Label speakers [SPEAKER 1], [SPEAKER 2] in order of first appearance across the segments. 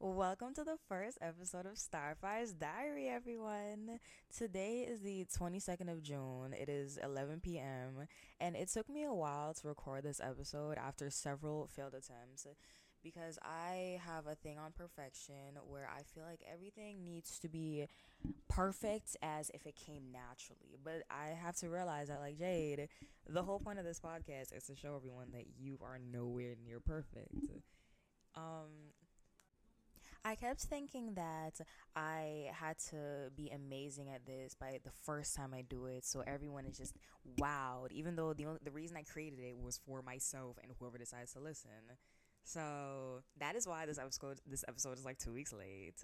[SPEAKER 1] Welcome to the first episode of Starfire's Diary, everyone. Today is the 22nd of June. It is 11 p.m., and it took me a while to record this episode after several failed attempts because I have a thing on perfection where I feel like everything needs to be perfect as if it came naturally. But I have to realize that, like Jade, the whole point of this podcast is to show everyone that you are nowhere near perfect. Um, I kept thinking that I had to be amazing at this by the first time I do it, so everyone is just wowed. Even though the only, the reason I created it was for myself and whoever decides to listen. So that is why this episode this episode is like two weeks late.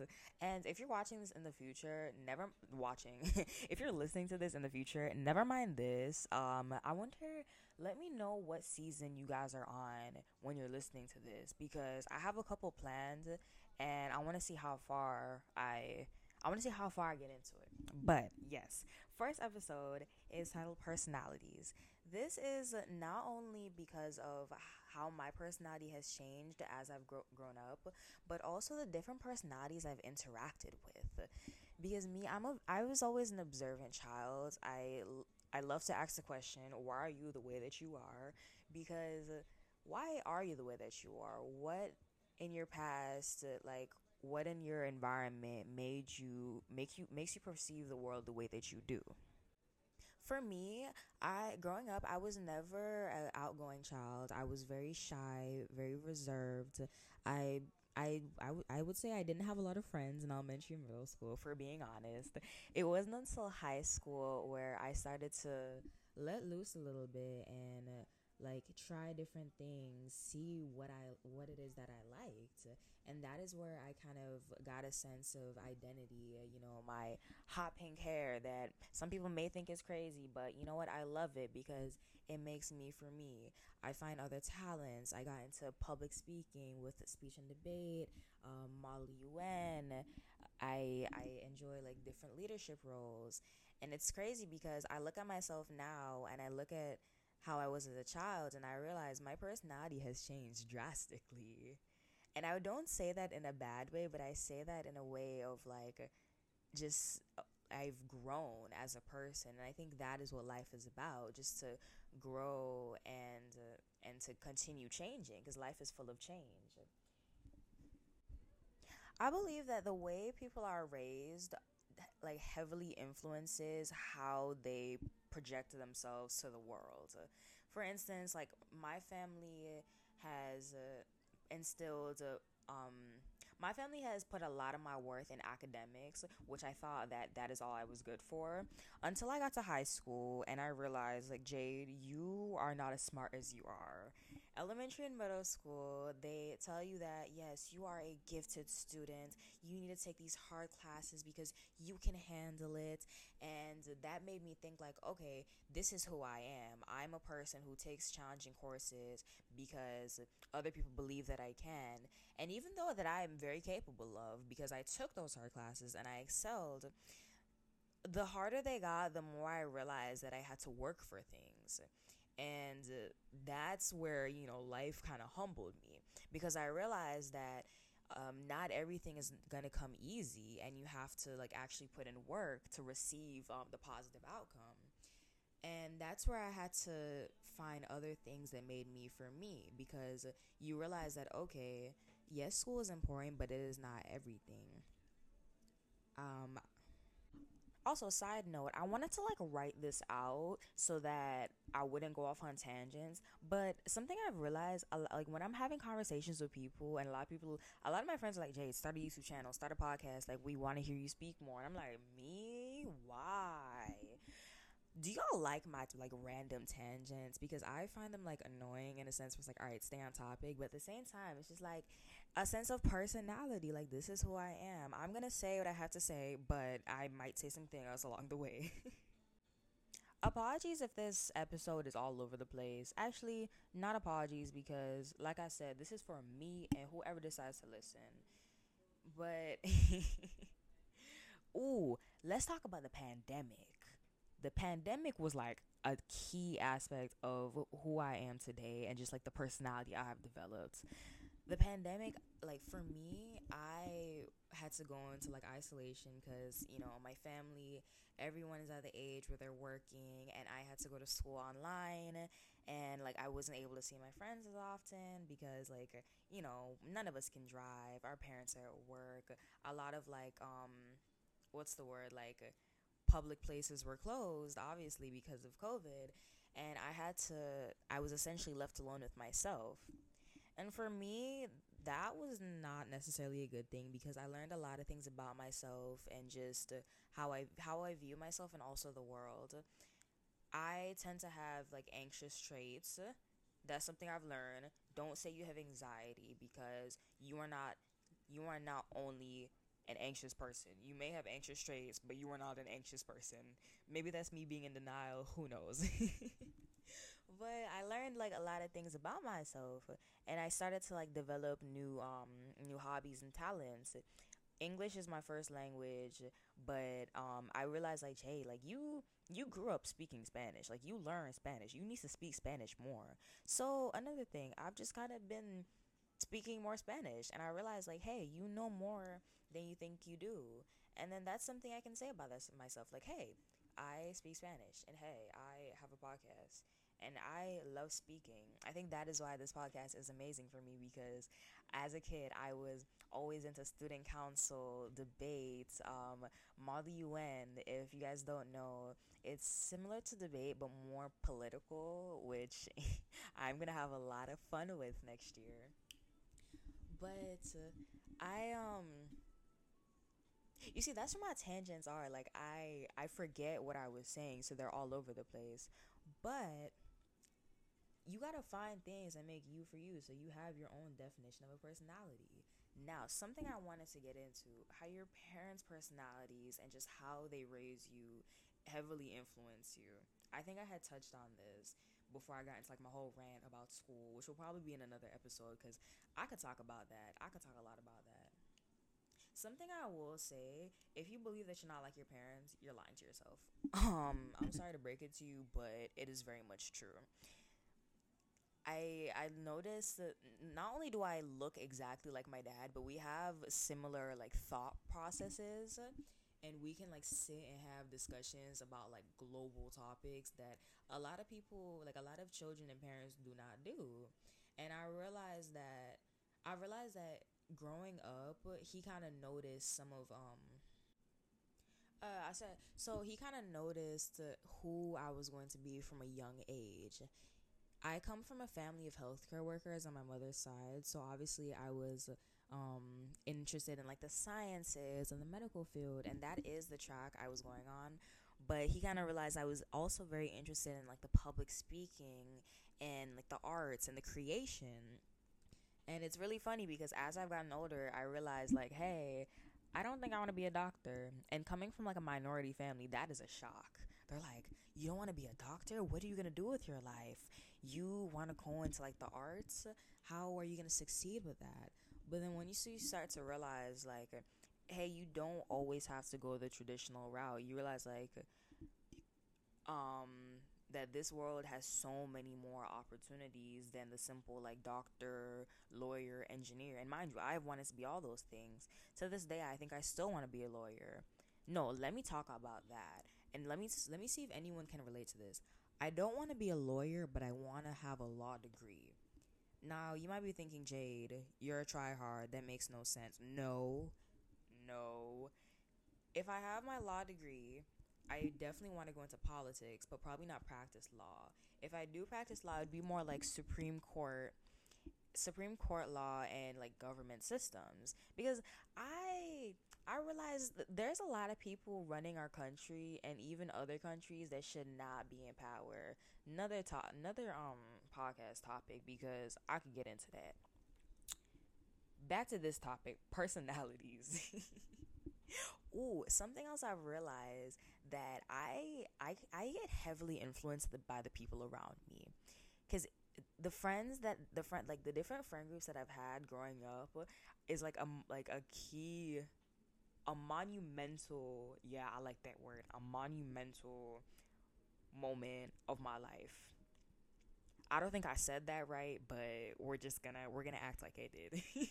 [SPEAKER 1] And if you're watching this in the future, never watching. if you're listening to this in the future, never mind this. Um, I wonder. Let me know what season you guys are on when you're listening to this because I have a couple planned, and I want to see how far I I want to see how far I get into it. But yes, first episode is titled Personalities. This is not only because of how my personality has changed as I've gro- grown up, but also the different personalities I've interacted with. Because me, I'm a I was always an observant child. I I love to ask the question, why are you the way that you are? Because why are you the way that you are? What in your past uh, like what in your environment made you make you makes you perceive the world the way that you do? For me i growing up i was never an outgoing child. I was very shy very reserved. I I, I, w- I would say I didn't have a lot of friends in elementary and middle school, for being honest. It wasn't until high school where I started to let loose a little bit and uh, like try different things see what i what it is that i liked. And that is where i kind of got a sense of identity you know my hot pink hair that some people may think is crazy but you know what? I love it because it makes me for me. I find other talents. I got into public speaking with speech and debate um, model un i i enjoy like different leadership roles. And it's crazy because i look at myself now and i look at how I was as a child, and I realized my personality has changed drastically. And I don't say that in a bad way, but I say that in a way of like just uh, I've grown as a person, and I think that is what life is about, just to grow and uh, and to continue changing because life is full of change. I believe that the way people are raised like heavily influences how they project themselves to the world. For instance, like my family has uh, instilled uh, um, my family has put a lot of my worth in academics, which I thought that that is all I was good for until I got to high school and I realized like Jade, you are not as smart as you are. Elementary and middle school, they tell you that yes, you are a gifted student. You need to take these hard classes because you can handle it and that made me think like, okay, this is who I am. I'm a person who takes challenging courses because other people believe that I can. And even though that I'm very capable of because I took those hard classes and I excelled, the harder they got, the more I realized that I had to work for things. And that's where, you know, life kind of humbled me because I realized that um, not everything is to come easy and you have to like actually put in work to receive um, the positive outcome and that's where I had to find other things that made me for me because you realize that okay, yes, school is important, but it is not everything. Um also side note, I wanted to like write this out so that I wouldn't go off on tangents, but something I've realized like when I'm having conversations with people and a lot of people a lot of my friends are like, "Jay, start a YouTube channel, start a podcast, like we want to hear you speak more." And I'm like, "Me? Why?" Do y'all like my like random tangents? Because i find them like annoying in a sense where it's like all right stay on topic. But at the same time it's just like a sense of personality. Like this is who i am. I'm gonna say what i have to say but i might say something else along the way. Apologies if this episode is all over the place. Actually not apologies because like i said this is for me and whoever decides to listen. But ooh let's talk about the pandemic the pandemic was like a key aspect of who I am today and just like the personality I have developed. The pandemic, like for me, I had to go into like isolation because you know my family everyone is at the age where they're working and i had to go to school online and like i wasn't able to see my friends as often because like you know none of us can drive. Our parents are at work. A lot of like um what's the word? Like public places were closed obviously because of covid and i had to i was essentially left alone with myself and for me that was not necessarily a good thing because I learned a lot of things about myself and just how I how I view myself and also the world. I tend to have like anxious traits. That's something I've learned. Don't say you have anxiety because you are not you are not only an anxious person. You may have anxious traits, but you are not an anxious person. Maybe that's me being in denial, who knows. but I learned like a lot of things about myself and I started to like develop new um new hobbies and talents. English is my first language, but um I realized like hey, like you you grew up speaking Spanish. Like you learned Spanish. You need to speak Spanish more. So another thing, I've just kind of been speaking more Spanish and I realized like hey, you know more than you think you do. And then that's something I can say about this myself like hey, I speak Spanish and hey, I have a podcast and I love speaking. I think that is why this podcast is amazing for me because as a kid, I was always into student council debates, um, Model UN. If you guys don't know, it's similar to debate but more political, which I'm gonna have a lot of fun with next year. But I um. You see, that's where my tangents are. Like I, I forget what I was saying, so they're all over the place. But you gotta find things that make you for you so you have your own definition of a personality now something i wanted to get into how your parents personalities and just how they raise you heavily influence you i think i had touched on this before i got into like my whole rant about school which will probably be in another episode because i could talk about that. I could talk a lot about that. Something i will say if you believe that you're not like your parents you're lying to yourself. Um i'm sorry to break it to you but it is very much true. I I noticed that not only do I look exactly like my dad, but we have similar like thought processes and we can like sit and have discussions about like global topics that a lot of people like a lot of children and parents do not do. And I realized that I realized that growing up, he kind of noticed some of um uh, I said so he kind of noticed who I was going to be from a young age I come from a family of healthcare workers on my mother's side, so obviously I was um, interested in like the sciences and the medical field, and that is the track I was going on. But he kind of realized I was also very interested in like the public speaking and like the arts and the creation. And it's really funny because as I've gotten older, I realized like, hey, I don't think I want to be a doctor. And coming from like a minority family, that is a shock. They're like, you don't want to be a doctor? What are you going to do with your life? You want to go into like the arts? How are you going to succeed with that? But then when you see, start to realize, like, hey, you don't always have to go the traditional route. You realize, like, um, that this world has so many more opportunities than the simple like doctor, lawyer, engineer. And mind you, I've wanted to be all those things. To this day, I think I still want to be a lawyer. No, let me talk about that and let me let me see if anyone can relate to this. I don't want to be a lawyer, but I want to have a law degree. Now, you might be thinking, Jade, you're a tryhard. That makes no sense. No, no. If I have my law degree, I definitely want to go into politics, but probably not practice law. If I do practice law, it'd be more like Supreme Court Supreme Court law and like government systems because I I realize there's a lot of people running our country and even other countries that should not be in power. Another top another um podcast topic because I could get into that. Back to this topic, personalities. Ooh, something else I've realized that I I I get heavily influenced by the people around me. Cuz the friends that the friend like the different friend groups that I've had growing up is like a like a key a monumental yeah I like that word a monumental moment of my life. I don't think I said that right, but we're just gonna we're gonna act like I did.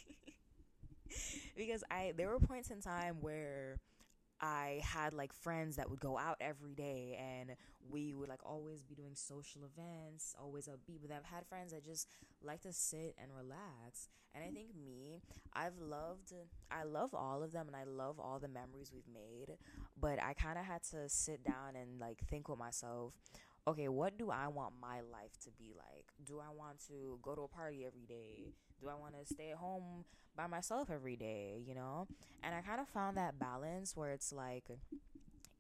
[SPEAKER 1] because I there were points in time where I had like friends that would go out every day and we would like always be doing social events, always upbeat. But I've had friends that just like to sit and relax. And I think me, I've loved, I love all of them and I love all the memories we've made. But I kind of had to sit down and like think with myself okay, what do I want my life to be like? Do I want to go to a party every day? Do I want to stay at home by myself every day, you know? And I kind of found that balance where it's like,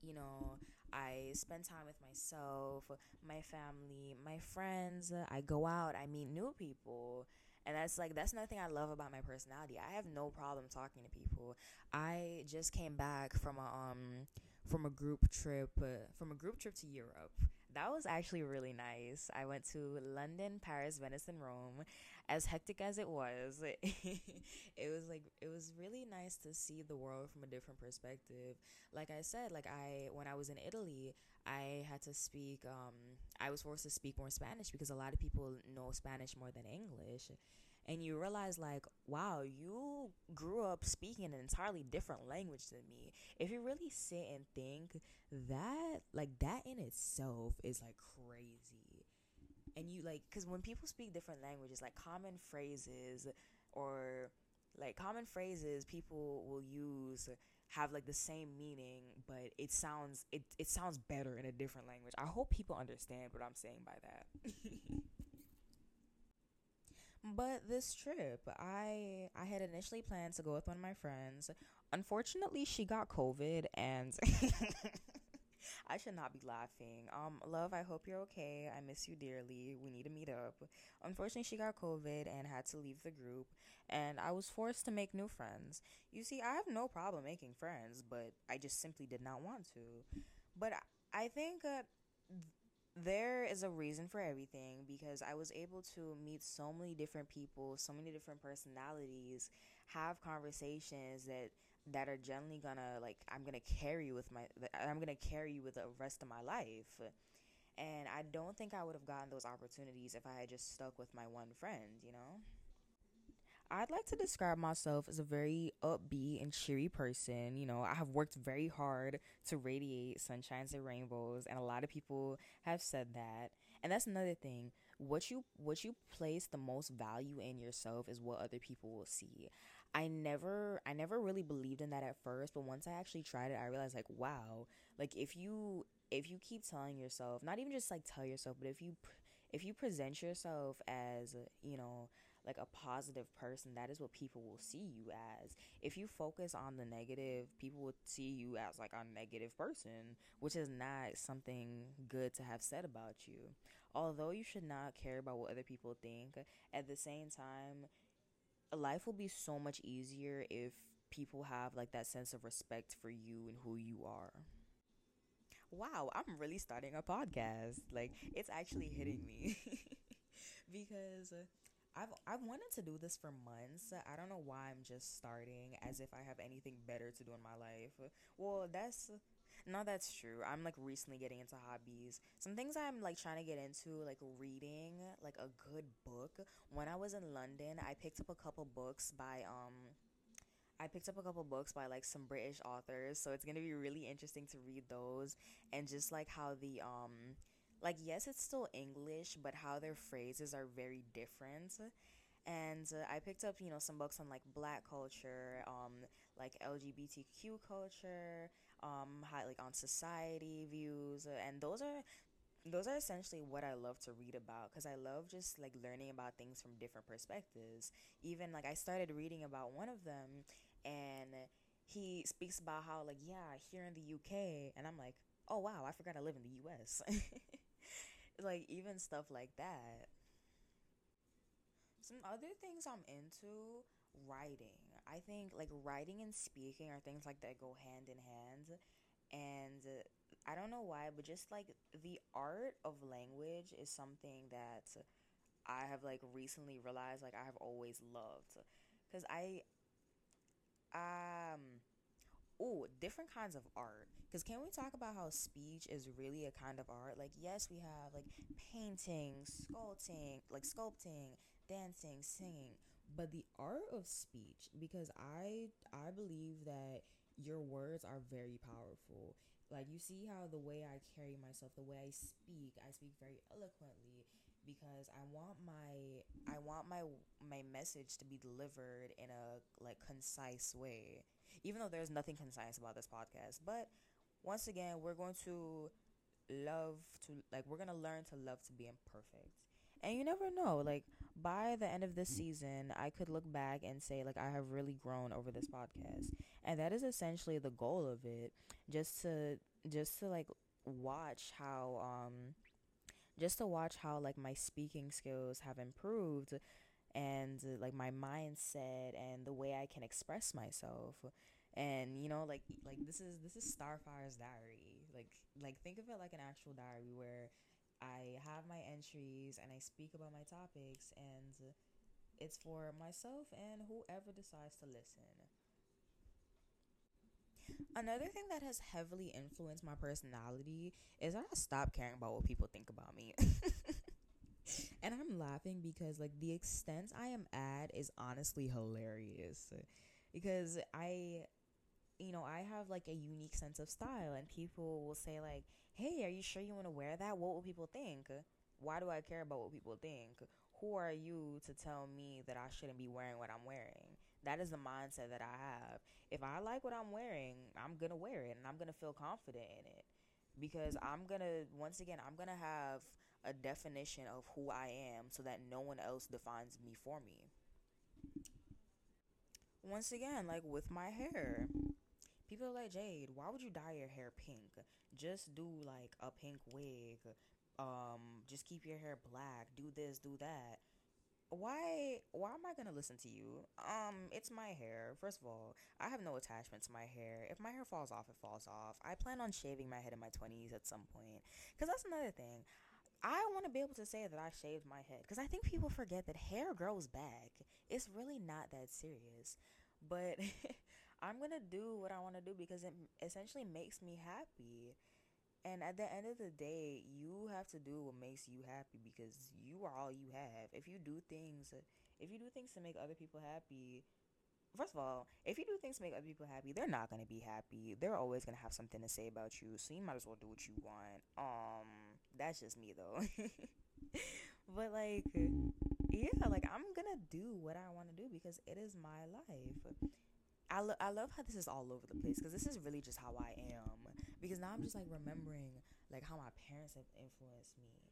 [SPEAKER 1] you know, I spend time with myself, my family, my friends. I go out, I meet new people. And that's like that's another thing I love about my personality. I have no problem talking to people. I just came back from a um from a group trip uh, from a group trip to Europe that was actually really nice. I went to London, Paris, Venice, and Rome. As hectic as it was, it was like it was really nice to see the world from a different perspective. Like I said, like I when I was in Italy, I had to speak um I was forced to speak more Spanish because a lot of people know Spanish more than English and you realize like wow you grew up speaking an entirely different language than me. If you really sit and think that like that in itself is like crazy. And you like because when people speak different languages like common phrases or like common phrases people will use have like the same meaning but it sounds it, it sounds better in a different language. I hope people understand what i'm saying by that But this trip, I I had initially planned to go with one of my friends. Unfortunately, she got COVID and I should not be laughing. Um, love, I hope you're okay. I miss you dearly. We need to meet up. Unfortunately, she got COVID and had to leave the group, and I was forced to make new friends. You see, I have no problem making friends, but I just simply did not want to. But I think uh, there is a reason for everything because I was able to meet so many different people, so many different personalities, have conversations that that are generally gonna like I'm gonna carry with my I'm gonna carry with the rest of my life. And I don't think I would have gotten those opportunities if I had just stuck with my one friend, you know? I'd like to describe myself as a very upbeat and cheery person. You know, I have worked very hard to radiate sunshines and rainbows, and a lot of people have said that. And that's another thing. What you what you place the most value in yourself is what other people will see. I never I never really believed in that at first, but once I actually tried it, I realized like, wow, like if you if you keep telling yourself, not even just like tell yourself, but if you if you present yourself as, you know, like a positive person, that is what people will see you as. If you focus on the negative, people will see you as like a negative person, which is not something good to have said about you. Although you should not care about what other people think, at the same time, life will be so much easier if people have like that sense of respect for you and who you are. Wow, I'm really starting a podcast. Like it's actually hitting me. because I've I've wanted to do this for months. I don't know why I'm just starting as if I have anything better to do in my life. Well, that's no, that's true. I'm like recently getting into hobbies. Some things I'm like trying to get into, like reading, like a good book. When I was in London, I picked up a couple books by um I picked up a couple books by like some British authors, so it's going to be really interesting to read those and just like how the um like yes it's still english but how their phrases are very different and uh, i picked up you know some books on like black culture um like lgbtq culture um like on society views uh, and those are those are essentially what I love to read about because I love just like learning about things from different perspectives. Even like I started reading about one of them and he speaks about how like yeah, here in the UK and I'm like, "Oh wow, I forgot I live in the US." like even stuff like that. Some other things I'm into writing. I think like writing and speaking are things like that go hand in hand. And I don't know why, but just like the art of language is something that I have like recently realized like I have always loved. Cuz I um oh, different kinds of art. Because can we talk about how speech is really a kind of art? Like, yes, we have like painting, sculpting, like sculpting, dancing, singing, but the art of speech because I I believe that your words are very powerful. Like you see how the way I carry myself, the way I speak, I speak very eloquently because I want my I want my my message to be delivered in a like concise way. Even though there's nothing concise about this podcast, but once again, we're going to love to like we're going to learn to love to be imperfect. And you never know, like by the end of this season, I could look back and say like I have really grown over this podcast. And that is essentially the goal of it, just to just to like watch how um just to watch how like my speaking skills have improved and like my mindset and the way I can express myself and you know like like this is this is Starfire's diary like like think of it like an actual diary where I have my entries and I speak about my topics and it's for myself and whoever decides to listen Another thing that has heavily influenced my personality is that I stopped caring about what people think about me. and I'm laughing because like the extent I am at is honestly hilarious. Because I you know, I have like a unique sense of style and people will say like, "Hey, are you sure you want to wear that? What will people think?" Why do I care about what people think? Who are you to tell me that I shouldn't be wearing what I'm wearing? That is the mindset that I have. If I like what I'm wearing, I'm going to wear it and I'm going to feel confident in it because I'm to once again, I'm to have a definition of who I am so that no one else defines me for me. Once again, like with my hair, people are like, Jade, why would you dye your hair pink? Just do like a pink wig. Um, just keep your hair black. Do this, do that why why am I gonna listen to you? Um, it's my hair. First of all, I have no attachment to my hair. If my hair falls off, it falls off. I plan on shaving my head in my twenties at some point. Cause that's another thing. I want to be able to say that I shaved my head because I think people forget that hair grows back. It's really not that serious. But I'm gonna do what I want to do because it essentially makes me happy. And at the end of the day, you have to do what makes you happy because you are all you have. If you do things, if you do things to make other people happy, first of all, if you do things to make other people happy, they're not gonna be happy. They're always gonna have something to say about you. So you might as well do what you want. Um, that's just me though. but like, yeah, like I'm gonna do what I want to do because it is my life. I, lo- I love how this is all over the place because this is really just how I am. Because now I'm just like remembering like how my parents have influenced me,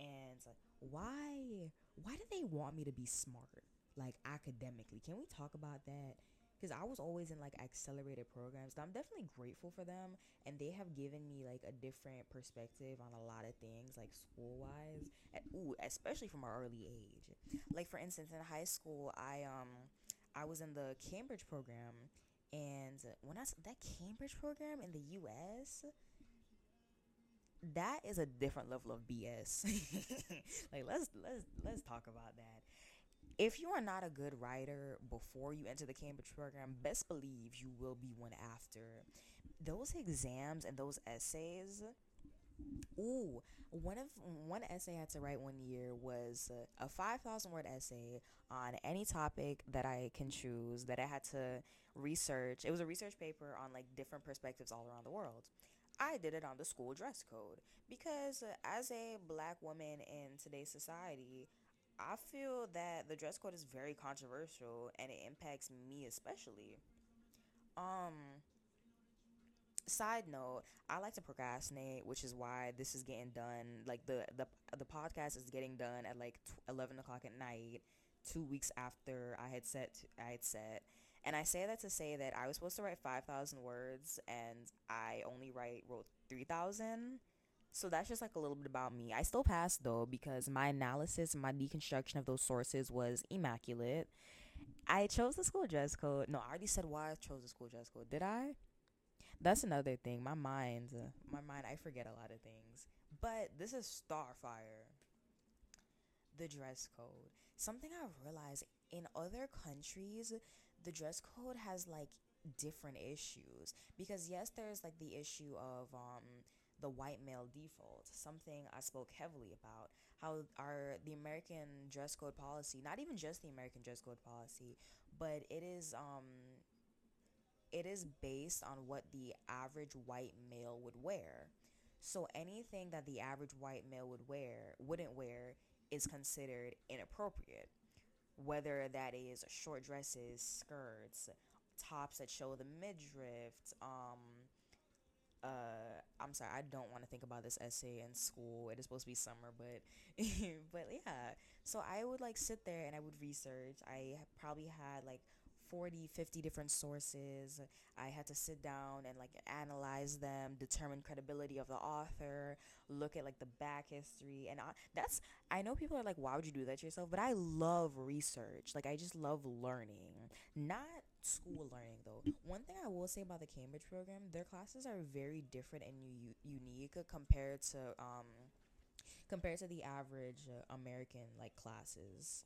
[SPEAKER 1] and like why why do they want me to be smart like academically? Can we talk about that? Because I was always in like accelerated programs. I'm definitely grateful for them, and they have given me like a different perspective on a lot of things, like school wise. Ooh, especially from an early age. Like for instance, in high school, I um I was in the Cambridge program, and when I that Cambridge program in the U.S. That is a different level of BS. like let's let's let's talk about that. If you are not a good writer before you enter the Cambridge program, best believe you will be one after. Those exams and those essays Ooh, one of one essay I had to write one year was a, a 5,000 word essay on any topic that I can choose that I had to research. It was a research paper on like different perspectives all around the world. I did it on the school dress code because as a black woman in today's society, I feel that the dress code is very controversial and it impacts me especially. Um side note, I like to procrastinate, which is why this is getting done. Like the the the podcast is getting done at like eleven o'clock at night, two weeks after I had set I had set. And I say that to say that I was supposed to write five thousand words, and I only write wrote three thousand. So that's just like a little bit about me. I still passed though because my analysis, my deconstruction of those sources was immaculate. I chose the school dress code. No, I already said why I chose the school dress code. Did I? That's another thing. My mind, my mind, I forget a lot of things. But this is Starfire. The dress code. Something I've realized in other countries, the dress code has like different issues. Because yes, there's like the issue of um the white male default, something I spoke heavily about. how our the American dress code policy, not even just the American dress code policy, but it is um it is based on what the average white male would wear. So anything that the average white male would wear wouldn't wear is considered inappropriate. Whether that is short dresses, skirts, tops that show the midriff, um, uh, I'm sorry, I don't want to think about this essay in school. It is supposed to be summer, but but yeah. So I would like sit there and I would research. I probably had like 40, 50 different sources. I had to sit down and like analyze them, determine credibility of the author, look at like the back history. And I, that's, I know people are like, why would you do that to yourself? But I love research. Like, I just love learning. Not school learning though. One thing I will say about the Cambridge program, their classes are very different and u- unique compared to, um, compared to the average uh, American like classes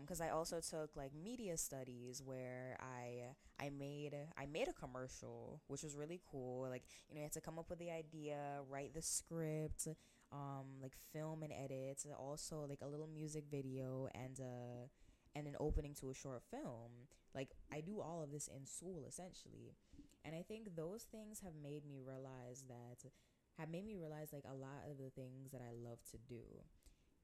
[SPEAKER 1] because um, I also took like media studies where I I made I made a commercial which was really cool. Like you know, you had to come up with the idea, write the script, um, like film and edit, also like a little music video and uh and an opening to a short film. Like I do all of this in school essentially, and I think those things have made me realize that have made me realize like a lot of the things that I love to do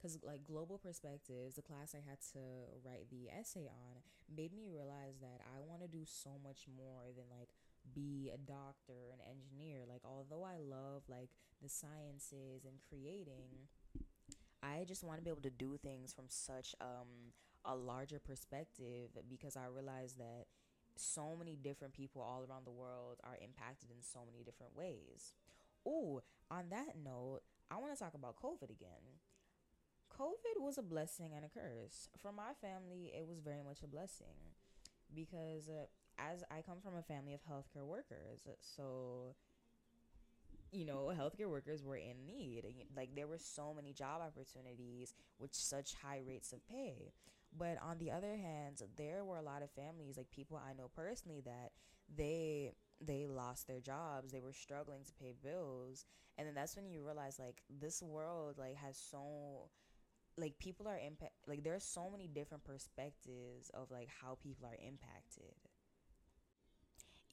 [SPEAKER 1] because like global perspectives the class i had to write the essay on made me realize that i want to do so much more than like be a doctor an engineer like although i love like the sciences and creating i just want to be able to do things from such um a larger perspective because i realize that so many different people all around the world are impacted in so many different ways. Oh, on that note, I want to talk about COVID again COVID was a blessing and a curse. For my family, it was very much a blessing because uh, as I come from a family of healthcare workers, so you know, healthcare workers were in need. Like there were so many job opportunities with such high rates of pay. But on the other hand, there were a lot of families, like people I know personally, that they they lost their jobs. They were struggling to pay bills, and then that's when you realize like this world like has so like people are impact like there's so many different perspectives of like how people are impacted.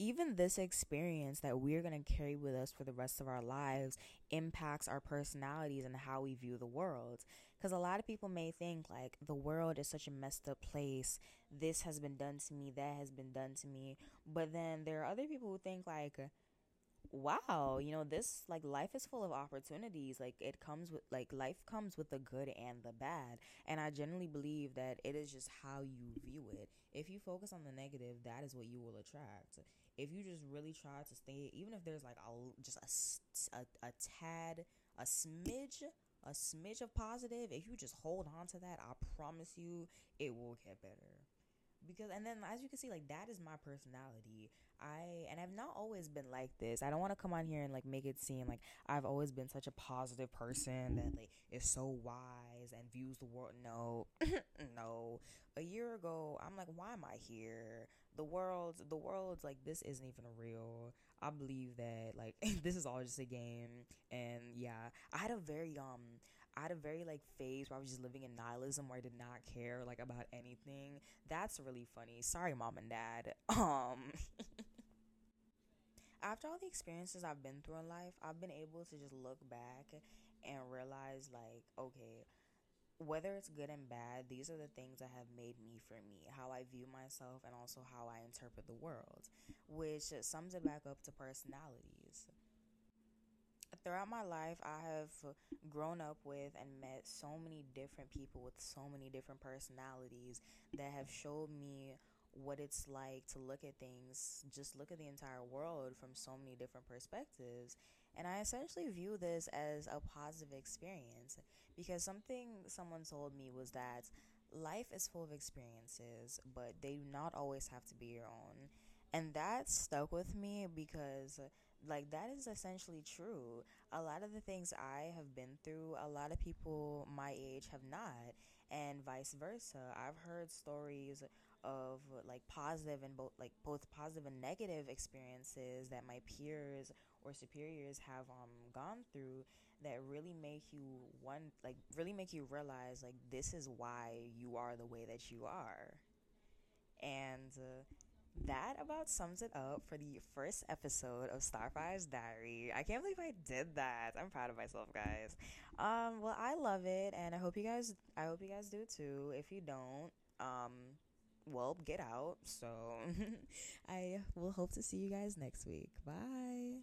[SPEAKER 1] Even this experience that we're going to carry with us for the rest of our lives impacts our personalities and how we view the world. Because a lot of people may think like the world is such a messed up place. This has been done to me. That has been done to me. But then there are other people who think like wow, you know, this like life is full of opportunities. Like it comes with like life comes with the good and the bad. And I generally believe that it is just how you view it. If you focus on the negative, that is what you will attract. If you just really try to stay, even if there's like a just a, a, a tad, a smidge, a smidge of positive, if you just hold on to that, I promise you it will get better because and then as you can see like that is my personality. I and i've not always been like this. I don't want to come on here and like make it seem like i've always been such a positive person that like is so wise and views the world. No no. A year ago i'm like why am i here? The world the world's like this isn't even real. I believe that like this is all just a game. And yeah i had a very um I had a very like phase where I was just living in nihilism where I did not care like about anything. That's really funny. Sorry, mom and dad. Um After all the experiences I've been through in life, I've been able to just look back and realize like, okay, whether it's good and bad, these are the things that have made me for me, how I view myself and also how I interpret the world, which sums it back up to personalities throughout my life, I have grown up with and met so many different people with so many different personalities that have showed me what it's like to look at things, just look at the entire world from so many different perspectives. And I essentially view this as a positive experience because something someone told me was that life is full of experiences, but they do not always have to be your own. And that stuck with me because like that is essentially true. A lot of the things I have been through, a lot of people my age have not, and vice versa. I've heard stories of like positive and both like both positive and negative experiences that my peers or superiors have um gone through that really make you one like really make you realize like this is why you are the way that you are and uh, that about sums it up for the first episode of Starfire's Diary. I can't believe I did that. I'm proud of myself, guys. Um, well, I love it, and I hope you guys. I hope you guys do too. If you don't, um, well, get out. So, I will hope to see you guys next week. Bye.